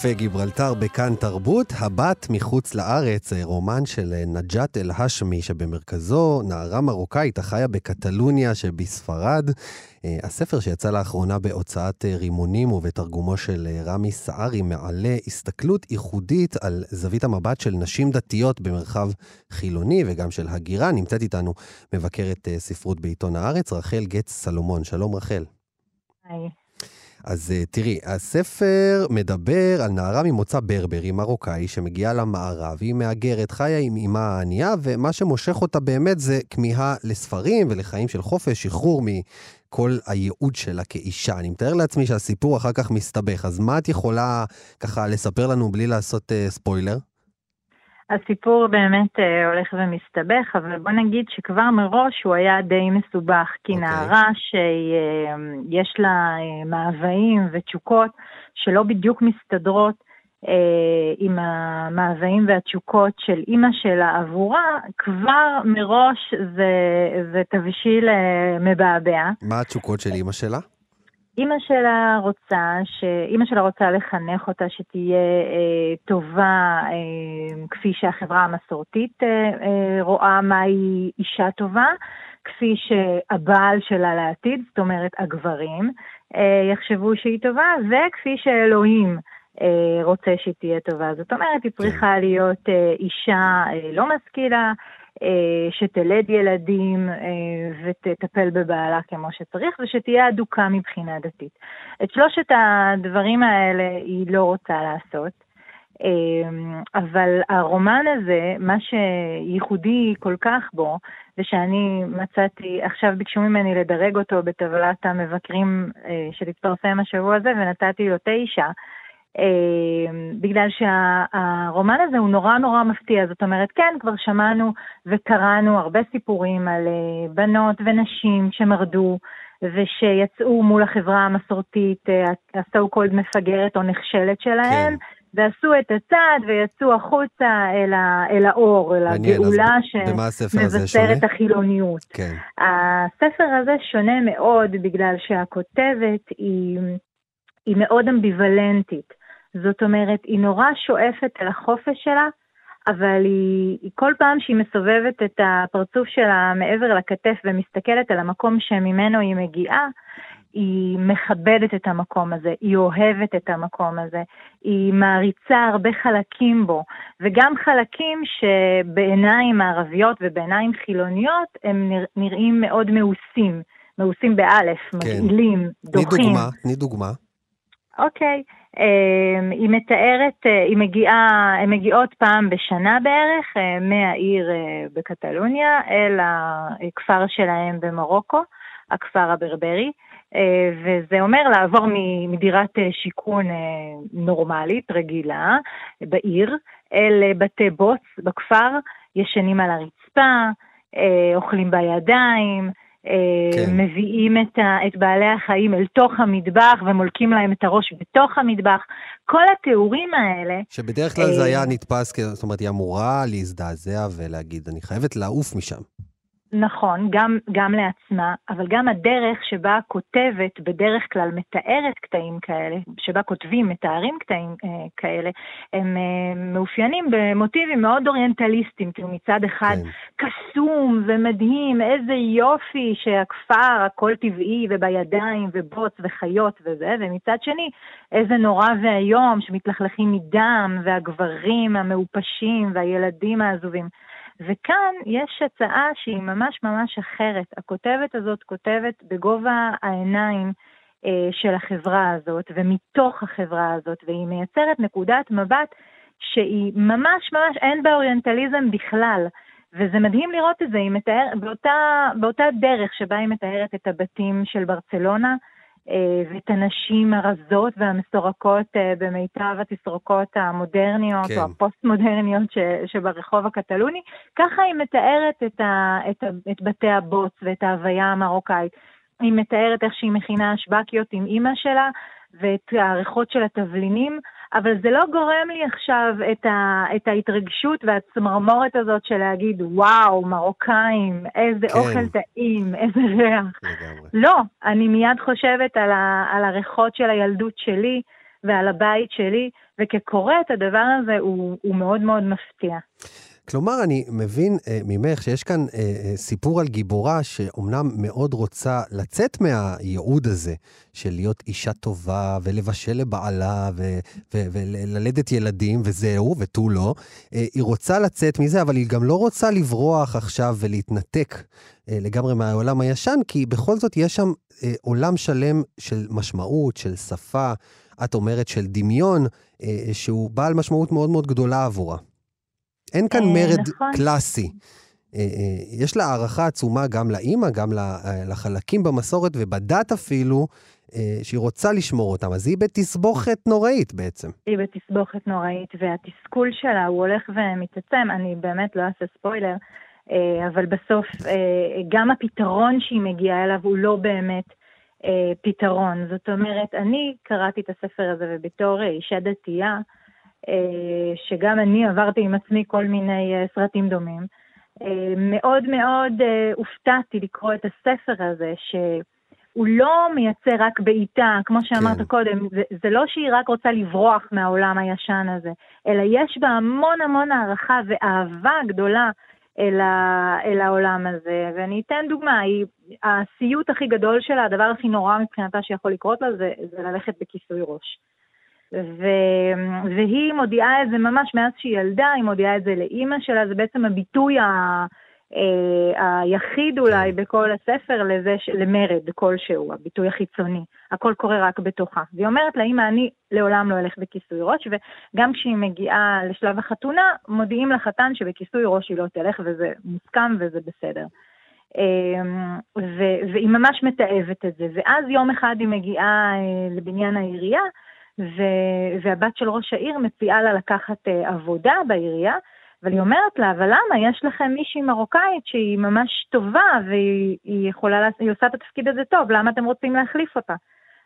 קפה גיברלטר בכאן תרבות, הבת מחוץ לארץ, אה, רומן של אה, נג'את אל-האשמי, שבמרכזו נערה מרוקאית החיה בקטלוניה שבספרד. אה, הספר שיצא לאחרונה בהוצאת רימונים ובתרגומו של רמי סערי מעלה הסתכלות ייחודית על זווית המבט של נשים דתיות במרחב חילוני וגם של הגירה. נמצאת איתנו מבקרת ספרות בעיתון הארץ, רחל גץ סלומון. שלום רחל. היי. אז uh, תראי, הספר מדבר על נערה ממוצא ברברי, מרוקאי, שמגיעה למערב, היא מהגרת, חיה עם אמה הענייה, ומה שמושך אותה באמת זה כמיהה לספרים ולחיים של חופש, שחרור מכל הייעוד שלה כאישה. אני מתאר לעצמי שהסיפור אחר כך מסתבך, אז מה את יכולה ככה לספר לנו בלי לעשות uh, ספוילר? הסיפור באמת אה, הולך ומסתבך, אבל בוא נגיד שכבר מראש הוא היה די מסובך, כי אוקיי. נערה שיש לה אה, מאוויים ותשוקות שלא בדיוק מסתדרות אה, עם המאוויים והתשוקות של אימא שלה עבורה, כבר מראש זה, זה תבשיל אה, מבעבע. מה התשוקות של אימא שלה? אימא שלה רוצה, ש... אימא שלה רוצה לחנך אותה שתהיה אה, טובה אה, כפי שהחברה המסורתית אה, אה, רואה מהי אישה טובה, כפי שהבעל שלה לעתיד, זאת אומרת הגברים, אה, יחשבו שהיא טובה, וכפי שאלוהים אה, רוצה שהיא תהיה טובה. זאת אומרת, היא צריכה להיות אה, אישה אה, לא משכילה, שתלד ילדים אה, ותטפל בבעלה כמו שצריך, ושתהיה אדוקה מבחינה דתית. את שלושת הדברים האלה היא לא רוצה לעשות. אה, אבל הרומן הזה, מה שייחודי כל כך בו, ושאני מצאתי, עכשיו ביקשו ממני לדרג אותו בטבלת המבקרים אה, שהתפרסם השבוע הזה, ונתתי לו תשע, אה, בגלל שהרומן הזה הוא נורא נורא מפתיע. זאת אומרת, כן, כבר שמענו וקראנו הרבה סיפורים על אה, בנות ונשים שמרדו ושיצאו מול החברה המסורתית, ה-so called מפגרת או נכשלת שלהן. כן. ועשו את הצעד ויצאו החוצה אל, ה, אל האור, אל מעניין, הגאולה במה הספר הזה שונה? שמבשר את החילוניות. כן. הספר הזה שונה מאוד בגלל שהכותבת היא, היא מאוד אמביוולנטית. זאת אומרת, היא נורא שואפת אל החופש שלה, אבל היא, היא כל פעם שהיא מסובבת את הפרצוף שלה מעבר לכתף ומסתכלת על המקום שממנו היא מגיעה, היא מכבדת את המקום הזה, היא אוהבת את המקום הזה, היא מעריצה הרבה חלקים בו, וגם חלקים שבעיניים מערביות ובעיניים חילוניות הם נרא, נראים מאוד מאוסים, מאוסים באלף, כן. מגעילים, תני דוחים. דוגמה, תני דוגמה. אוקיי, אמ, היא מתארת, אה, היא מגיעה, הן מגיעות פעם בשנה בערך אה, מהעיר אה, בקטלוניה אל הכפר שלהם במרוקו, הכפר הברברי, וזה אומר לעבור מדירת שיכון נורמלית, רגילה, בעיר, אל בתי בוץ בכפר, ישנים על הרצפה, אוכלים בידיים, כן. מביאים את, ה, את בעלי החיים אל תוך המטבח ומולקים להם את הראש בתוך המטבח. כל התיאורים האלה, שבדרך כלל זה אה, היה נתפס, זאת אומרת, היא אמורה להזדעזע ולהגיד, אני חייבת לעוף משם. נכון, גם, גם לעצמה, אבל גם הדרך שבה הכותבת בדרך כלל מתארת קטעים כאלה, שבה כותבים, מתארים קטעים אה, כאלה, הם אה, מאופיינים במוטיבים מאוד אוריינטליסטיים, כאילו מצד אחד כן. קסום ומדהים, איזה יופי שהכפר, הכל טבעי ובידיים ובוץ וחיות וזה, ומצד שני, איזה נורא ואיום שמתלכלכים מדם, והגברים המעופשים והילדים העזובים. וכאן יש הצעה שהיא ממש ממש אחרת. הכותבת הזאת כותבת בגובה העיניים אה, של החברה הזאת ומתוך החברה הזאת, והיא מייצרת נקודת מבט שהיא ממש ממש אין בה אוריינטליזם בכלל. וזה מדהים לראות את זה, היא מתאר, באותה, באותה דרך שבה היא מתארת את הבתים של ברצלונה, ואת הנשים הרזות והמסורקות אה, במיטב התסרוקות המודרניות כן. או הפוסט-מודרניות ש, שברחוב הקטלוני, ככה היא מתארת את, ה, את, ה, את בתי הבוץ ואת ההוויה המרוקאית. היא מתארת איך שהיא מכינה אשבקיות עם אימא שלה ואת הריחות של התבלינים, אבל זה לא גורם לי עכשיו את, ה, את ההתרגשות והצמרמורת הזאת של להגיד, וואו, מרוקאים, איזה כן. אוכל טעים, (laughs) איזה ריח. לגמרי. לא, אני מיד חושבת על, ה, על הריחות של הילדות שלי ועל הבית שלי, וכקוראת הדבר הזה הוא, הוא מאוד מאוד מפתיע. כלומר, אני מבין אה, ממך שיש כאן אה, אה, סיפור על גיבורה שאומנם מאוד רוצה לצאת מהייעוד הזה של להיות אישה טובה ולבשל לבעלה ו- ו- וללדת ילדים וזהו, ותו לא. אה, היא רוצה לצאת מזה, אבל היא גם לא רוצה לברוח עכשיו ולהתנתק אה, לגמרי מהעולם הישן, כי בכל זאת יש שם אה, עולם שלם של משמעות, של שפה, את אומרת של דמיון, אה, שהוא בעל משמעות מאוד מאוד גדולה עבורה. אין כאן אה, מרד נכון. קלאסי. אה, אה, יש לה הערכה עצומה גם לאימא, גם לחלקים במסורת ובדת אפילו, שהיא רוצה לשמור אותם. אז היא בתסבוכת נוראית בעצם. היא בתסבוכת נוראית, והתסכול שלה הוא הולך ומתעצם, אני באמת לא אעשה ספוילר, אבל בסוף גם הפתרון שהיא מגיעה אליו הוא לא באמת פתרון. זאת אומרת, אני קראתי את הספר הזה, ובתור אישה דתייה, שגם אני עברתי עם עצמי כל מיני אה, סרטים דומים, אה, מאוד מאוד אה, הופתעתי לקרוא את הספר הזה, ש... הוא לא מייצר רק בעיטה, כמו שאמרת כן. קודם, זה, זה לא שהיא רק רוצה לברוח מהעולם הישן הזה, אלא יש בה המון המון הערכה ואהבה גדולה אל, ה, אל העולם הזה. ואני אתן דוגמה, היא, הסיוט הכי גדול שלה, הדבר הכי נורא מבחינתה שיכול לקרות לה, זה, זה ללכת בכיסוי ראש. ו... והיא מודיעה את זה ממש מאז שהיא ילדה, היא מודיעה את זה לאימא שלה, זה בעצם הביטוי ה... אה, היחיד אולי בכל הספר לזה, ש... למרד כלשהו, הביטוי החיצוני. הכל קורה רק בתוכה. והיא אומרת לה, אמא, אני לעולם לא אלך בכיסוי ראש, וגם כשהיא מגיעה לשלב החתונה, מודיעים לחתן שבכיסוי ראש היא לא תלך, וזה מוסכם וזה בסדר. אה, ו- והיא ממש מתעבת את זה. ואז יום אחד היא מגיעה אה, לבניין העירייה, ו- והבת של ראש העיר מציעה לה לקחת אה, עבודה בעירייה, ואני אומרת לה, אבל למה? יש לכם מישהי מרוקאית שהיא ממש טובה והיא היא יכולה, היא עושה את התפקיד הזה טוב, למה אתם רוצים להחליף אותה?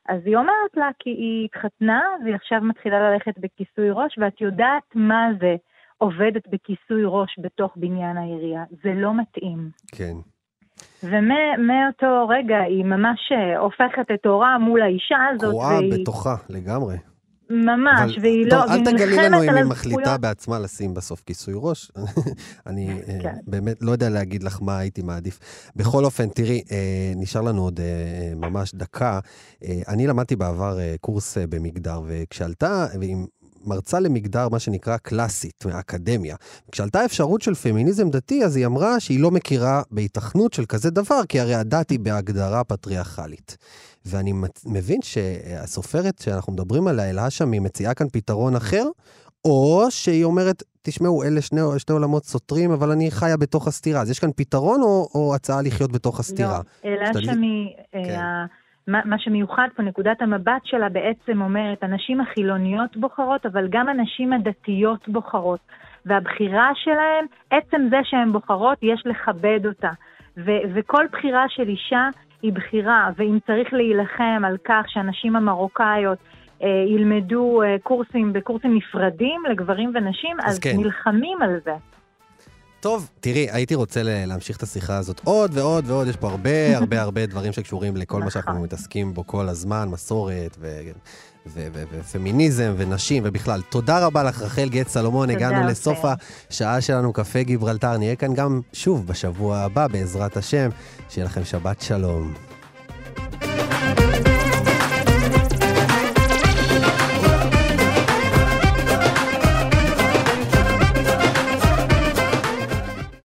אז היא אומרת לה, כי היא התחתנה והיא עכשיו מתחילה ללכת בכיסוי ראש, ואת יודעת מה זה עובדת בכיסוי ראש בתוך בניין העירייה. זה לא מתאים. כן. ומאותו רגע היא ממש אה, הופכת את אורה מול האישה הזאת, קרואה והיא בתוכה, לגמרי. ממש, אבל- והיא טוב, לא, אל תגלי לנו אם היא. מחליטה בעצמה לשים בסוף כיסוי ראש. (laughs) אני אה, כן. באמת לא יודע להגיד לך מה הייתי מעדיף. בכל אופן, תראי, אה, נשאר לנו עוד אה, ממש דקה. אה, אני למדתי בעבר אה, קורס אה, במגדר, וכשעלתה, ועם מרצה למגדר, מה שנקרא קלאסית, מהאקדמיה. כשעלתה האפשרות של פמיניזם דתי, אז היא אמרה שהיא לא מכירה בהיתכנות של כזה דבר, כי הרי הדת היא בהגדרה פטריארכלית. ואני מבין שהסופרת שאנחנו מדברים עליה, אל האשמי, מציעה כאן פתרון אחר, או שהיא אומרת, תשמעו, אלה שני, שני עולמות סותרים, אבל אני חיה בתוך הסתירה. אז יש כאן פתרון או, או הצעה לחיות בתוך הסתירה? לא, אלא שתדלי- שמי, כן. מה מה שמיוחד פה, נקודת המבט שלה בעצם אומרת, הנשים החילוניות בוחרות, אבל גם הנשים הדתיות בוחרות. והבחירה שלהן, עצם זה שהן בוחרות, יש לכבד אותה. ו- וכל בחירה של אישה היא בחירה, ואם צריך להילחם על כך שהנשים המרוקאיות אה, ילמדו אה, קורסים בקורסים נפרדים לגברים ונשים, אז אז, כן. נלחמים על זה. טוב, תראי, הייתי רוצה להמשיך את השיחה הזאת עוד ועוד ועוד, יש פה הרבה (laughs) הרבה הרבה דברים שקשורים לכל מה שאנחנו נכון. מתעסקים בו כל הזמן, מסורת ו... ופמיניזם ונשים ובכלל. תודה רבה לך, רחל גט סלומון. הגענו. לסוף השעה שלנו, קפה גיברלטר. נהיה כאן גם שוב בשבוע הבא, בעזרת השם. שיהיה לכם שבת שלום.